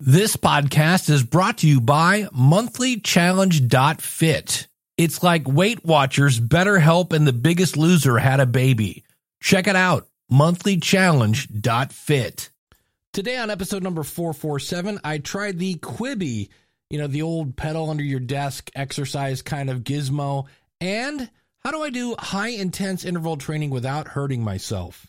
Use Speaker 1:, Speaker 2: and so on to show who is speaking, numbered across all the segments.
Speaker 1: This podcast is brought to you by monthlychallenge.fit. It's like Weight Watchers, BetterHelp, and The Biggest Loser had a baby. Check it out, monthlychallenge.fit. Today on episode number 447, I tried the Cubii, you know, the old pedal under your desk exercise kind of gizmo, and how do I do high intense interval training without hurting myself?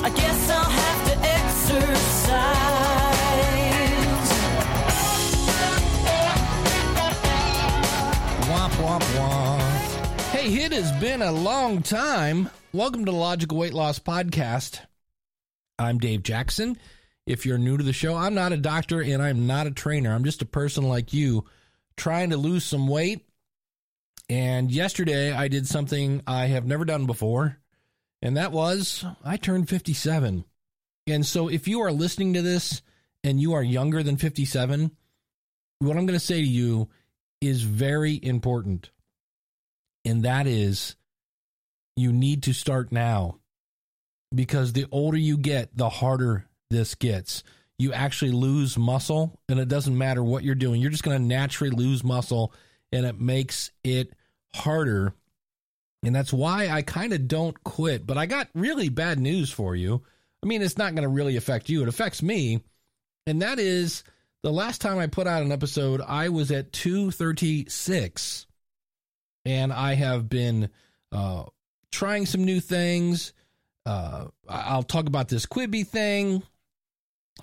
Speaker 2: I guess I'll have to exercise.
Speaker 1: Womp womp womp. Hey, it has been a long time. Welcome to the Logical Weight Loss Podcast. I'm Dave Jackson. If you're new to the show, I'm not a doctor and I'm not a trainer. I'm just a person like you trying to lose some weight. And yesterday I did something I have never done before, and that was I turned 57. And so if you are listening to this and you are younger than 57, what I'm going to say to you is very important. And that is you need to start now because the older you get, the harder this gets. You actually lose muscle, and it doesn't matter what you're doing. You're just going to naturally lose muscle, and it makes it harder. And that's why I kind of don't quit. But I got really bad news for you. I mean, it's not going to really affect you, it affects me. And that is the last time I put out an episode, I was at 236. And I have been uh, trying some new things. Uh, I'll talk about this Cubii thing.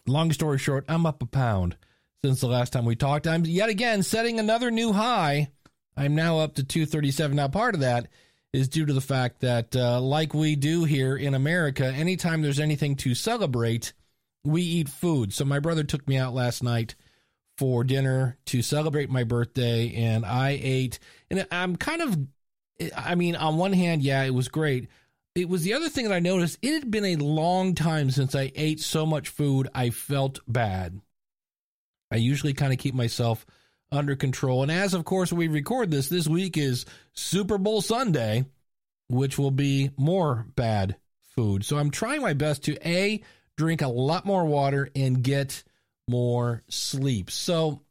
Speaker 1: Long story short, I'm up a pound since the last time we talked. I'm yet again setting another new high. I'm now up to 237. Now, part of that is due to the fact that, uh, like we do here in America, anytime there's anything to celebrate, we eat food. So, my brother took me out last night for dinner to celebrate my birthday, and I ate. And I'm kind of, I mean, on one hand, yeah, it was great. It was the other thing that I noticed. It had been a long time since I ate so much food. I felt bad. I usually kind of keep myself under control. And as, of course, we record this, this week is Super Bowl Sunday, which will be more bad food. So I'm trying my best to A, drink a lot more water and get more sleep. So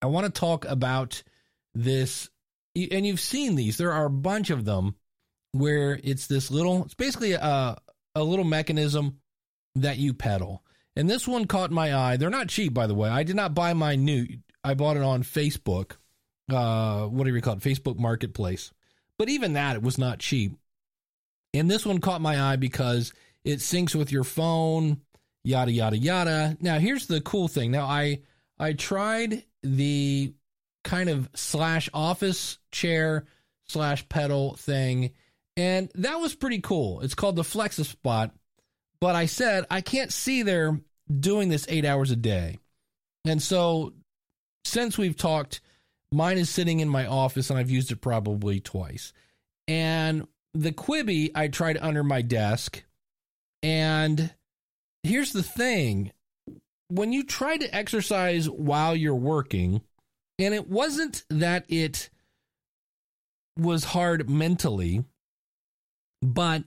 Speaker 1: I want to talk about this. And you've seen these, there are a bunch of them where it's this little, it's basically a, a little mechanism that you pedal. And this one caught my eye. They're not cheap, by the way. I did not buy mine new. I bought it on Facebook. Uh, what do you call it? Facebook Marketplace. But even that, it was not cheap. And this one caught my eye because it syncs with your phone, yada yada yada. Now, here's the cool thing. Now, I I tried the kind of slash office chair slash pedal thing, and that was pretty cool. It's called the FlexiSpot. But I said I can't see there doing this eight hours a day. And so since we've talked, mine is sitting in my office and I've used it probably twice. And the Cubii I tried under my desk. And here's the thing when you try to exercise while you're working, and it wasn't that it was hard mentally, but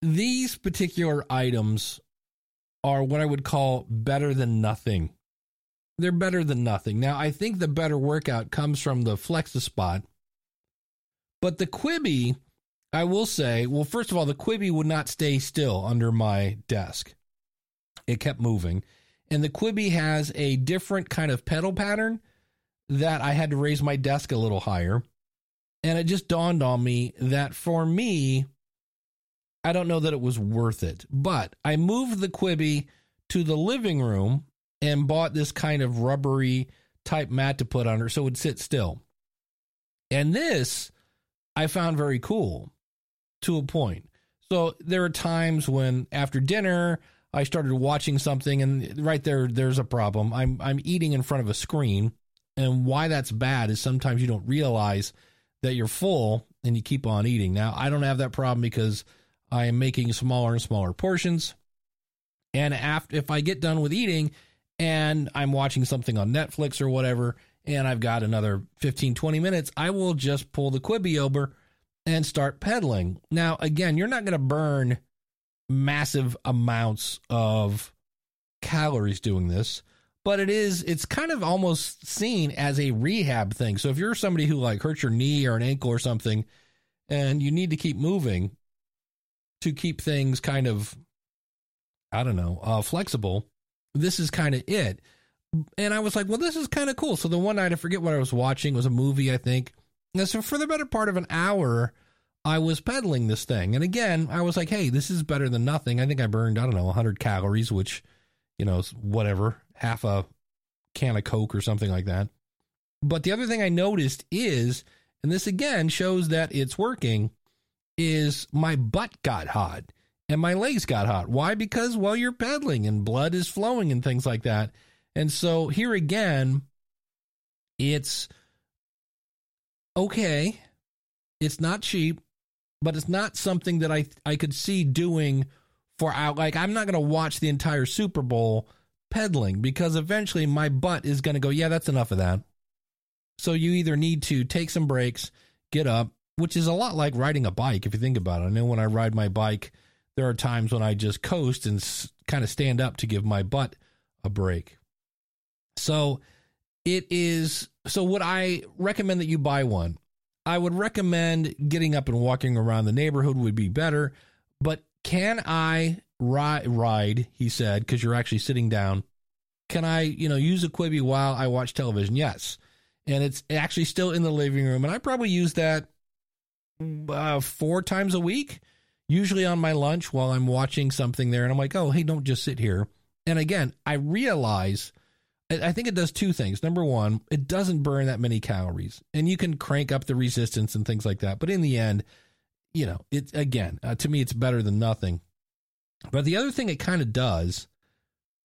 Speaker 1: these particular items are what I would call better than nothing. They're better than nothing. Now, I think the better workout comes from the FlexiSpot, but the Cubii, I will say, well, first of all, the Cubii would not stay still under my desk. It kept moving. and the Cubii has a different kind of pedal pattern that I had to raise my desk a little higher. And it just dawned on me that for me, I don't know that it was worth it. But I moved the Cubii to the living room and bought this kind of rubbery type mat to put under so it would sit still. And this I found very cool to a point. So there are times when after dinner I started watching something and right there there's a problem. I'm I'm eating in front of a screen and why that's bad is sometimes you don't realize that you're full and you keep on eating. Now, I don't have that problem because I am making smaller and smaller portions. And after if I get done with eating and I'm watching something on Netflix or whatever and I've got another 15 20 minutes, I will just pull the Cubii over and start pedaling. Now, again, you're not going to burn massive amounts of calories doing this, but it is it's kind of almost seen as a rehab thing. So if you're somebody who like hurts your knee or an ankle or something and you need to keep moving to keep things kind of I don't know, uh flexible, this is kind of it. And I was like, well, this is kind of cool. So the one night I forget what I was watching was a movie, I think. And so for the better part of an hour, I was pedaling this thing. And again, I was like, hey, this is better than nothing. I think I burned, I don't know, 100 calories, which, you know, whatever, half a can of Coke or something like that. But the other thing I noticed is, and this again shows that it's working, is my butt got hot and my legs got hot. Why? Because, well, you're pedaling and blood is flowing and things like that. And so here again, it's okay. It's not cheap but it's not something that I I could see doing for out like I'm not going to watch the entire Super Bowl pedaling because eventually my butt is going to go, yeah, that's enough of that. So you either need to take some breaks, get up, which is a lot like riding a bike if you think about it. I know when I ride my bike, there are times when I just coast and kind of stand up to give my butt a break. So it is so would I recommend that you buy one? I would recommend getting up and walking around the neighborhood would be better. But can I ride? Ride, he said, because you're actually sitting down. Can I, you know, use a Cubii while I watch television? Yes, and it's actually still in the living room, and I probably use that uh, four times a week, usually on my lunch while I'm watching something there, and I'm like, oh, hey, don't just sit here. And again, I realize I think it does two things. Number one, it doesn't burn that many calories, and you can crank up the resistance and things like that. But in the end, you know, it again uh, to me, it's better than nothing. But the other thing it kind of does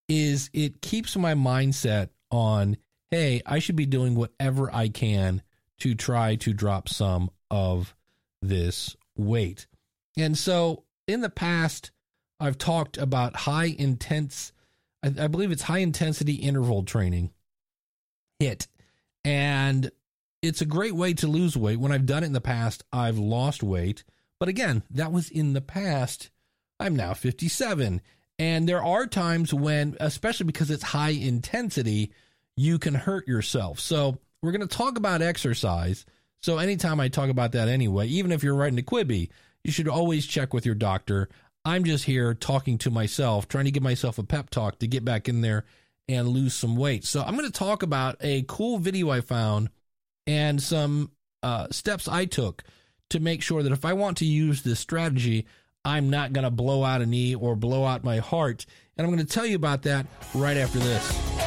Speaker 1: is it keeps my mindset on, hey, I should be doing whatever I can to try to drop some of this weight. And so in the past, I've talked about high intense I, I believe it's high intensity interval training, HIT. And it's a great way to lose weight. When I've done it in the past, I've lost weight, but again, that was in the past. I'm now 57, and there are times when, especially because it's high intensity, you can hurt yourself. So we're going to talk about exercise. So anytime I talk about that anyway, even if you're writing a Cubii, you should always check with your doctor. I'm just here talking to myself, trying to give myself a pep talk to get back in there and lose some weight. So I'm going to talk about a cool video I found and some uh, steps I took to make sure that if I want to use this strategy, I'm not going to blow out a knee or blow out my heart. And I'm going to tell you about that right after this.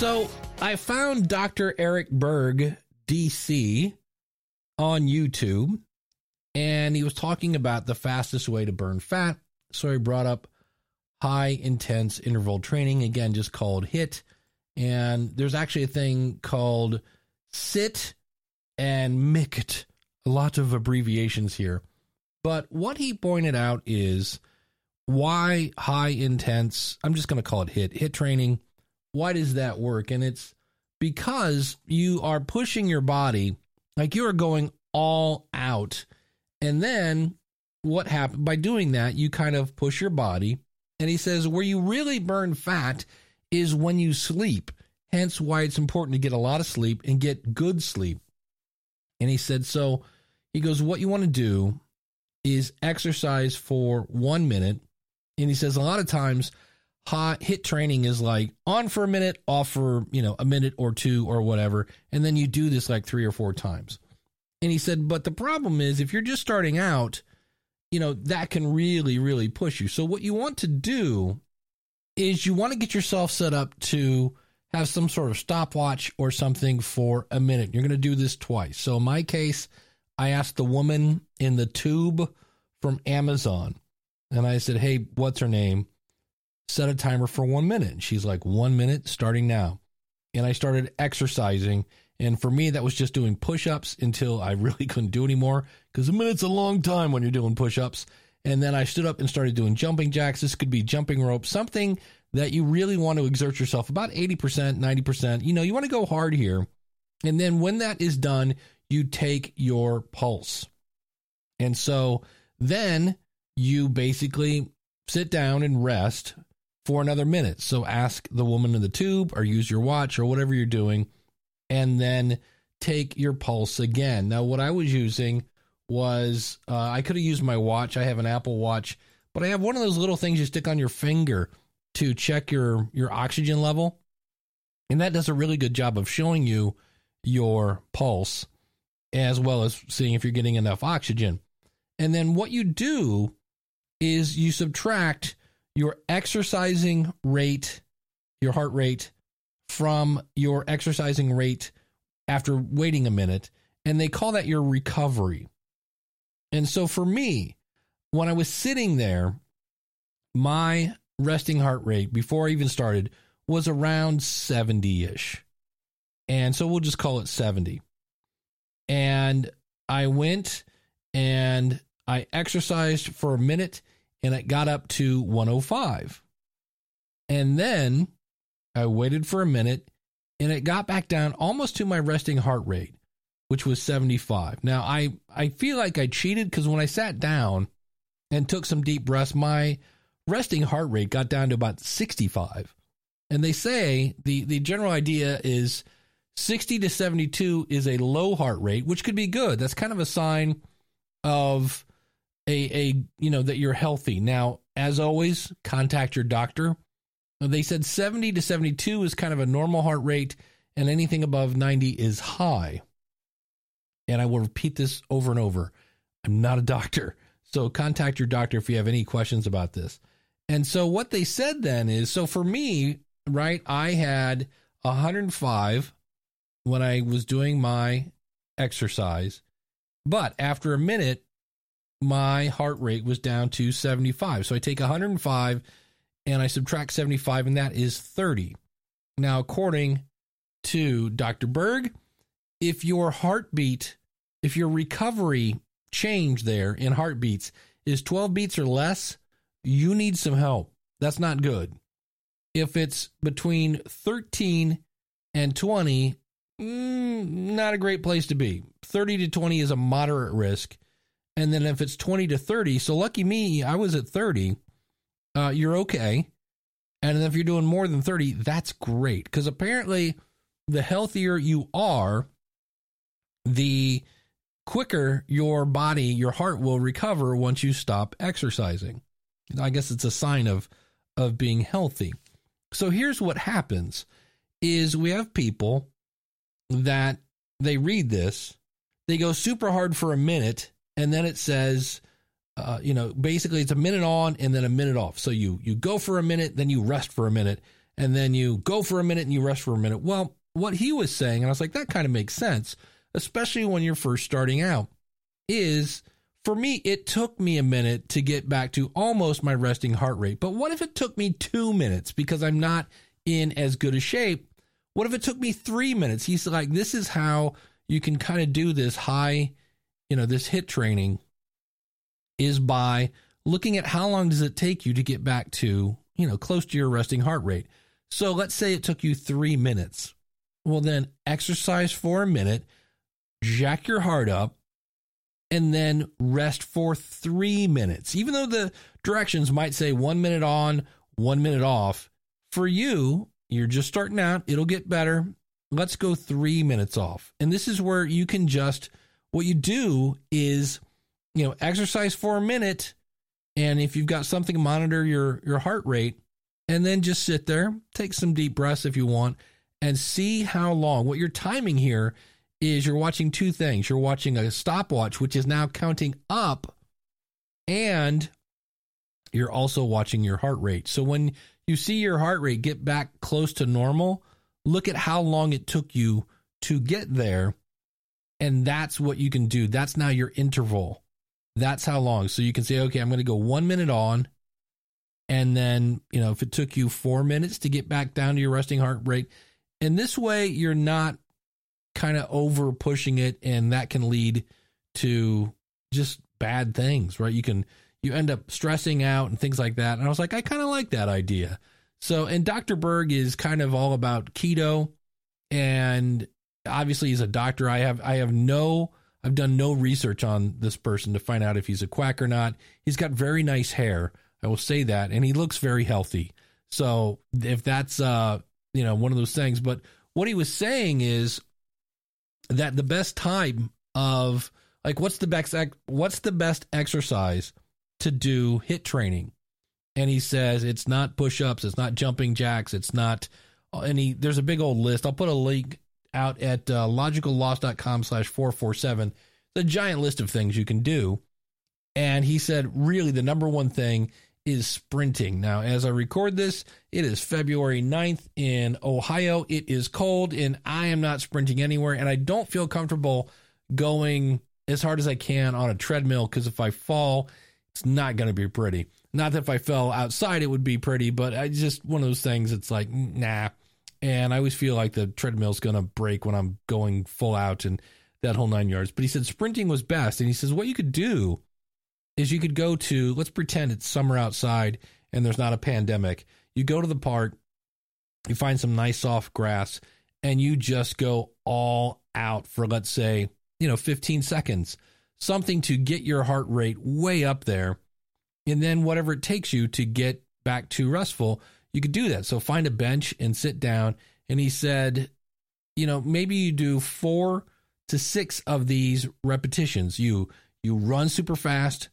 Speaker 1: So I found Dr. Eric Berg, DC, on YouTube, and he was talking about the fastest way to burn fat. So he brought up high intense interval training, again, just called HIT. And there's actually a thing called SIT and MICT, a lot of abbreviations here. But what he pointed out is why high intense, I'm just going to call it HIT, HIT training why does that work? And it's because you are pushing your body like you are going all out. And then what happened by doing that, you kind of push your body. And he says where you really burn fat is when you sleep. Hence why it's important to get a lot of sleep and get good sleep. And he said, so he goes, what you want to do is exercise for one minute. And he says, a lot of times hot hit training is like on for a minute, off for, you know, a minute or two or whatever. And then you do this like three or four times. And he said, but the problem is if you're just starting out, you know, that can really, really push you. So what you want to do is you want to get yourself set up to have some sort of stopwatch or something for a minute. You're going to do this twice. So in my case, I asked the woman in the tube from Amazon and I said, Hey, what's her name? Set a timer for one minute. And she's like, one minute starting now. And I started exercising. And for me, that was just doing push ups until I really couldn't do anymore because a minute's a long time when you're doing push ups. And then I stood up and started doing jumping jacks. This could be jumping rope, something that you really want to exert yourself about 80%, 90%. You know, you want to go hard here. And then when that is done, you take your pulse. And so then you basically sit down and rest for another minute. So ask the woman in the tube or use your watch or whatever you're doing, and then take your pulse again. Now, what I was using was uh, I could have used my watch. I have an Apple Watch, but I have one of those little things you stick on your finger to check your your oxygen level, and that does a really good job of showing you your pulse as well as seeing if you're getting enough oxygen. And then what you do is you subtract your exercising rate, your heart rate from your exercising rate after waiting a minute, and they call that your recovery. And so for me, when I was sitting there, my resting heart rate before I even started was around 70 ish. And so we'll just call it 70. And I went and I exercised for a minute and it got up to 105. And then I waited for a minute and it got back down almost to my resting heart rate, which was 75. Now, I, I feel like I cheated because when I sat down and took some deep breaths, my resting heart rate got down to about 65. And they say the, the general idea is 60 to 72 is a low heart rate, which could be good. That's kind of a sign of a, a you know that you're healthy. Now, as always, contact your doctor. They said 70 to 72 is kind of a normal heart rate, and anything above 90 is high. And I will repeat this over and over. I'm not a doctor. So contact your doctor if you have any questions about this. And so what they said then is so for me, right, I had 105 when I was doing my exercise. But after a minute, my heart rate was down to 75. So I take 105 and I subtract 75, and that is 30. Now, according to Dr. Berg, if your heartbeat, if your recovery change there in heartbeats is 12 beats or less, you need some help. That's not good. If it's between 13 and 20, mm, not a great place to be. 30 to 20 is a moderate risk. And then if it's 20 to 30, so lucky me, I was at 30, uh, you're okay. And if you're doing more than 30, that's great. Because apparently, the healthier you are, the quicker your body, your heart will recover once you stop exercising. I guess it's a sign of of being healthy. So here's what happens is we have people that they read this, they go super hard for a minute and then it says uh, you know, basically it's a minute on and then a minute off. So you you go for a minute, then you rest for a minute, and then you go for a minute and you rest for a minute. Well, what he was saying, and I was like, that kind of makes sense, especially when you're first starting out, is for me, it took me a minute to get back to almost my resting heart rate. But what if it took me two minutes because I'm not in as good a shape? What if it took me three minutes? He's like, this is how you can kind of do this high, you know, this hit training is by looking at how long does it take you to get back to, you know, close to your resting heart rate. So let's say it took you three minutes. Well, then exercise for a minute, jack your heart up, and then rest for three minutes. Even though the directions might say one minute on, one minute off, for you, you're just starting out, it'll get better. Let's go three minutes off. And this is where you can just, what you do is, you know, exercise for a minute. And if you've got something monitor your, your heart rate, and then just sit there, take some deep breaths if you want, and see how long. What you're timing here is you're watching two things. You're watching a stopwatch, which is now counting up, and you're also watching your heart rate. So when you see your heart rate get back close to normal, look at how long it took you to get there. And that's what you can do. That's now your interval. That's how long. So you can say, okay, I'm going to go one minute on. And then, you know, if it took you four minutes to get back down to your resting heart rate, and this way you're not kind of over pushing it and that can lead to just bad things, right? You can you end up stressing out and things like that. And I was like, I kind of like that idea. So, and Dr. Berg is kind of all about keto and obviously he's a doctor. I have I have no I've done no research on this person to find out if he's a quack or not. He's got very nice hair. I will say that and he looks very healthy. So, if that's uh, you know, one of those things, but what he was saying is that the best time of like what's the best what's the best exercise to do hit training and he says it's not push-ups it's not jumping jacks it's not any there's a big old list i'll put a link out at uh, logicalloss.com slash 447 it's a giant list of things you can do and he said really the number one thing is sprinting. Now, as I record this, it is February 9th in Ohio. It is cold and I am not sprinting anywhere and I don't feel comfortable going as hard as I can on a treadmill because if I fall, it's not going to be pretty. Not that if I fell outside, it would be pretty, but I just one of those things. It's like, nah. And I always feel like the treadmill's going to break when I'm going full out and that whole nine yards. But he said sprinting was best. And he says, what you could do is you could go to let's pretend it's summer outside and there's not a pandemic. You go to the park, you find some nice soft grass, and you just go all out for let's say, you know, 15 seconds. Something to get your heart rate way up there. And then whatever it takes you to get back to restful, you could do that. So find a bench and sit down. And he said, you know, maybe you do four to six of these repetitions. You you run super fast,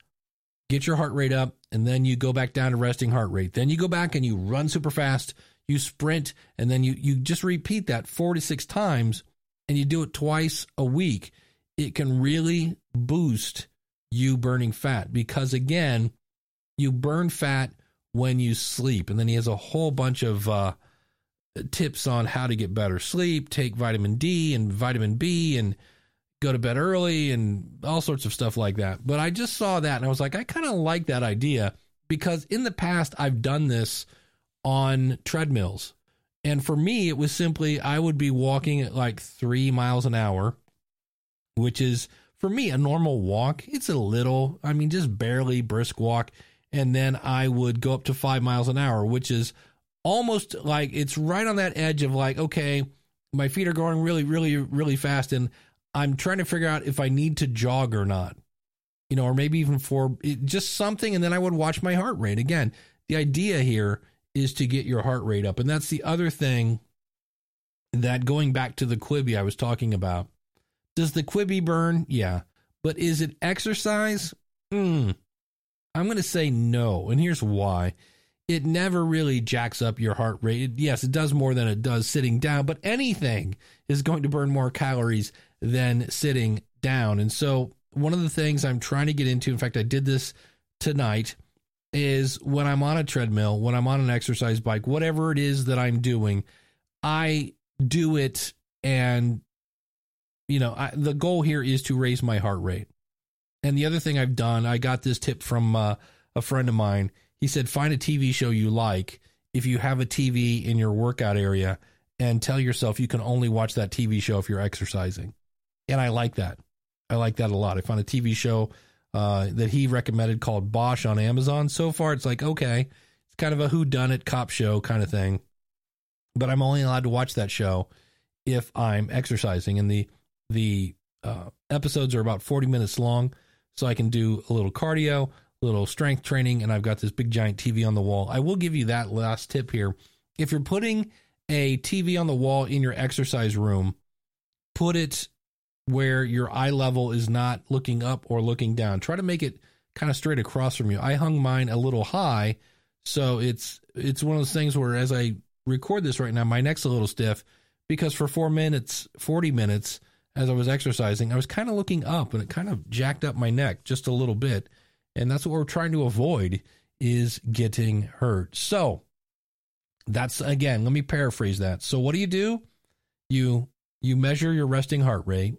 Speaker 1: get your heart rate up, and then you go back down to resting heart rate. Then you go back and you run super fast, you sprint, and then you, you just repeat that four to six times and you do it twice a week. It can really boost you burning fat because, again, you burn fat when you sleep. And then he has a whole bunch of uh, tips on how to get better sleep, take vitamin D and vitamin B, and go to bed early and all sorts of stuff like that. But I just saw that and I was like, I kind of like that idea because in the past I've done this on treadmills. And for me, it was simply I would be walking at like three miles an hour, which is for me a normal walk. It's a little, I mean, just barely brisk walk. And then I would go up to five miles an hour, which is almost like it's right on that edge of like, okay, my feet are going really, really, really fast, and I'm trying to figure out if I need to jog or not, you know, or maybe even for just something, and then I would watch my heart rate again. The idea here is to get your heart rate up, and that's the other thing that going back to the Cubii I was talking about. Does the Cubii burn? Yeah. But is it exercise? Hmm. I'm going to say no. And here's why. It never really jacks up your heart rate. Yes, it does more than it does sitting down, but anything is going to burn more calories than sitting down. And so, one of the things I'm trying to get into, in fact, I did this tonight, is when I'm on a treadmill, when I'm on an exercise bike, whatever it is that I'm doing, I do it and you know I, the goal here is to raise my heart rate and the other thing i've done i got this tip from uh, a friend of mine. He said find a tv show you like if you have a tv in your workout area and tell yourself you can only watch that tv show if you're exercising. And i like that. I like that a lot. I found a tv show uh, that he recommended called bosch on amazon. So far it's like okay it's kind of a who done it cop show kind of thing but I'm only allowed to watch that show if I'm exercising. And the the uh, episodes are about 40 minutes long, so I can do a little cardio, a little strength training, and I've got this big giant TV on the wall. I will give you that last tip here. If you're putting a TV on the wall in your exercise room, put it where your eye level is not looking up or looking down. Try to make it kind of straight across from you. I hung mine a little high, so it's it's one of those things where as I record this right now, my neck's a little stiff because for four minutes, 40 minutes, as I was exercising, I was kind of looking up and it kind of jacked up my neck just a little bit. And that's what we're trying to avoid is getting hurt. So that's again, let me paraphrase that. So what do you do? You you measure your resting heart rate,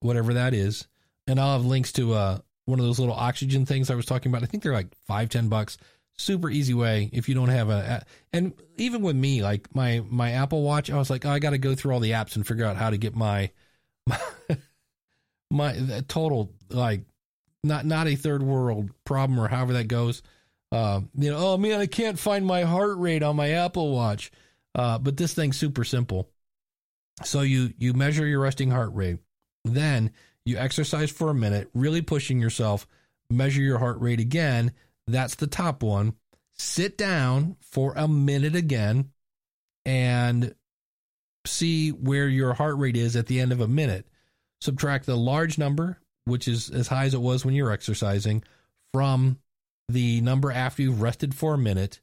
Speaker 1: whatever that is, and I'll have links to uh one of those little oxygen things I was talking about. I think they're like five, ten bucks super easy way if you don't have a and even with me like my my apple watch i was like oh, i got to go through all the apps and figure out how to get my my, total like not not a third world problem or however that goes. Uh, you know oh man i can't find my heart rate on my apple watch. Uh, but this thing's super simple. So you you measure your resting heart rate. Then you exercise for a minute really pushing yourself measure your heart rate again. That's the top one. Sit down for a minute again and see where your heart rate is at the end of a minute. Subtract the large number, which is as high as it was when you're exercising, from the number after you've rested for a minute.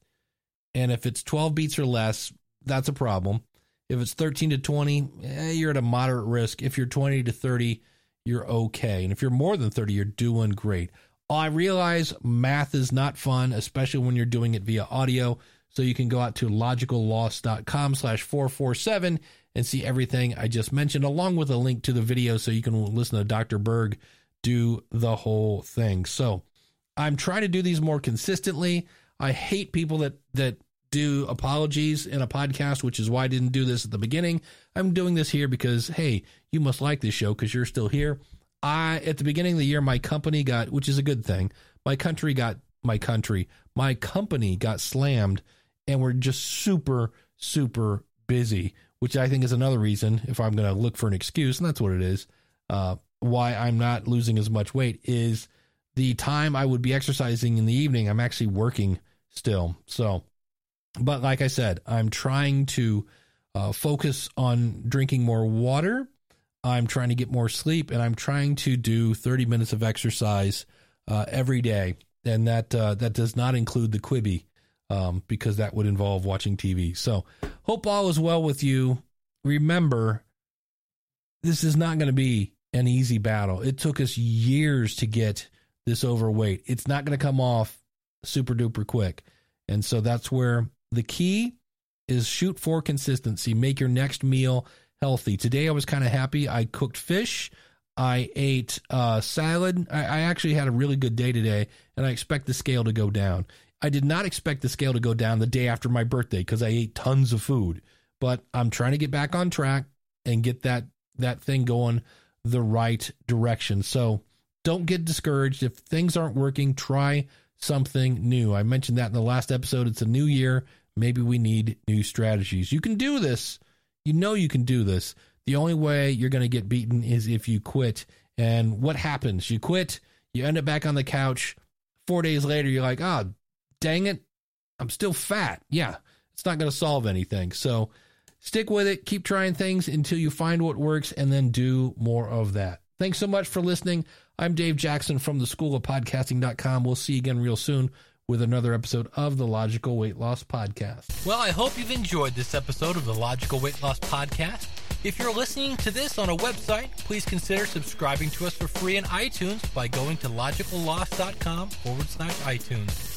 Speaker 1: And if it's 12 beats or less, that's a problem. If it's 13 to 20, eh, you're at a moderate risk. If you're 20 to 30, you're okay. And if you're more than 30, you're doing great. I realize math is not fun, especially when you're doing it via audio. So you can go out to logicalloss.com slash 447 and see everything I just mentioned, along with a link to the video so you can listen to Dr. Berg do the whole thing. So I'm trying to do these more consistently. I hate people that, that do apologies in a podcast, which is why I didn't do this at the beginning. I'm doing this here because, hey, you must like this show because you're still here. I at the beginning of the year, my company got, which is a good thing. My country got my country. My company got slammed, and we're just super super busy, which I think is another reason. If I'm going to look for an excuse, and that's what it is, uh, why I'm not losing as much weight is the time I would be exercising in the evening. I'm actually working still. So, but like I said, I'm trying to uh, focus on drinking more water I'm trying to get more sleep, and I'm trying to do 30 minutes of exercise uh, every day, and that uh, that does not include the Cubii um, because that would involve watching TV. So, hope all is well with you. Remember, this is not going to be an easy battle. It took us years to get this overweight. It's not going to come off super duper quick, and so that's where the key is shoot for consistency. Make your next meal healthy. Today I was kind of happy. I cooked fish. I ate uh, salad. I, I, actually had a really good day today, and I expect the scale to go down. I did not expect the scale to go down the day after my birthday because I ate tons of food. But I'm trying to get back on track and get that that thing going the right direction. So don't get discouraged if things aren't working. Try
Speaker 3: something new. I mentioned that in the last episode. It's a new year. Maybe we need new strategies. You can do this. You know you can do this. The only way you're going to get beaten is if you quit. And what happens? You quit, you end up back on the couch. Four days later, you're like, oh, dang it, I'm still fat. Yeah, it's not going to solve anything. So stick with it. Keep trying things until you find what works and then do more of that. Thanks so much for listening. I'm Dave Jackson from the School of Podcasting.com. We'll see you again real soon with another episode of the Logical Weight Loss Podcast.
Speaker 1: Well, I hope you've enjoyed this episode of the Logical Weight Loss Podcast. If you're listening to this on a website, please consider subscribing to us for free in iTunes by going to logicalloss.com forward slash iTunes.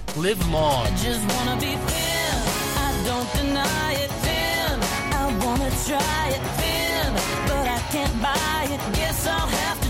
Speaker 1: live long.
Speaker 2: I just wanna be thin. I don't deny it. Thin. I wanna try it. Thin, but I can't buy it. Guess I'll have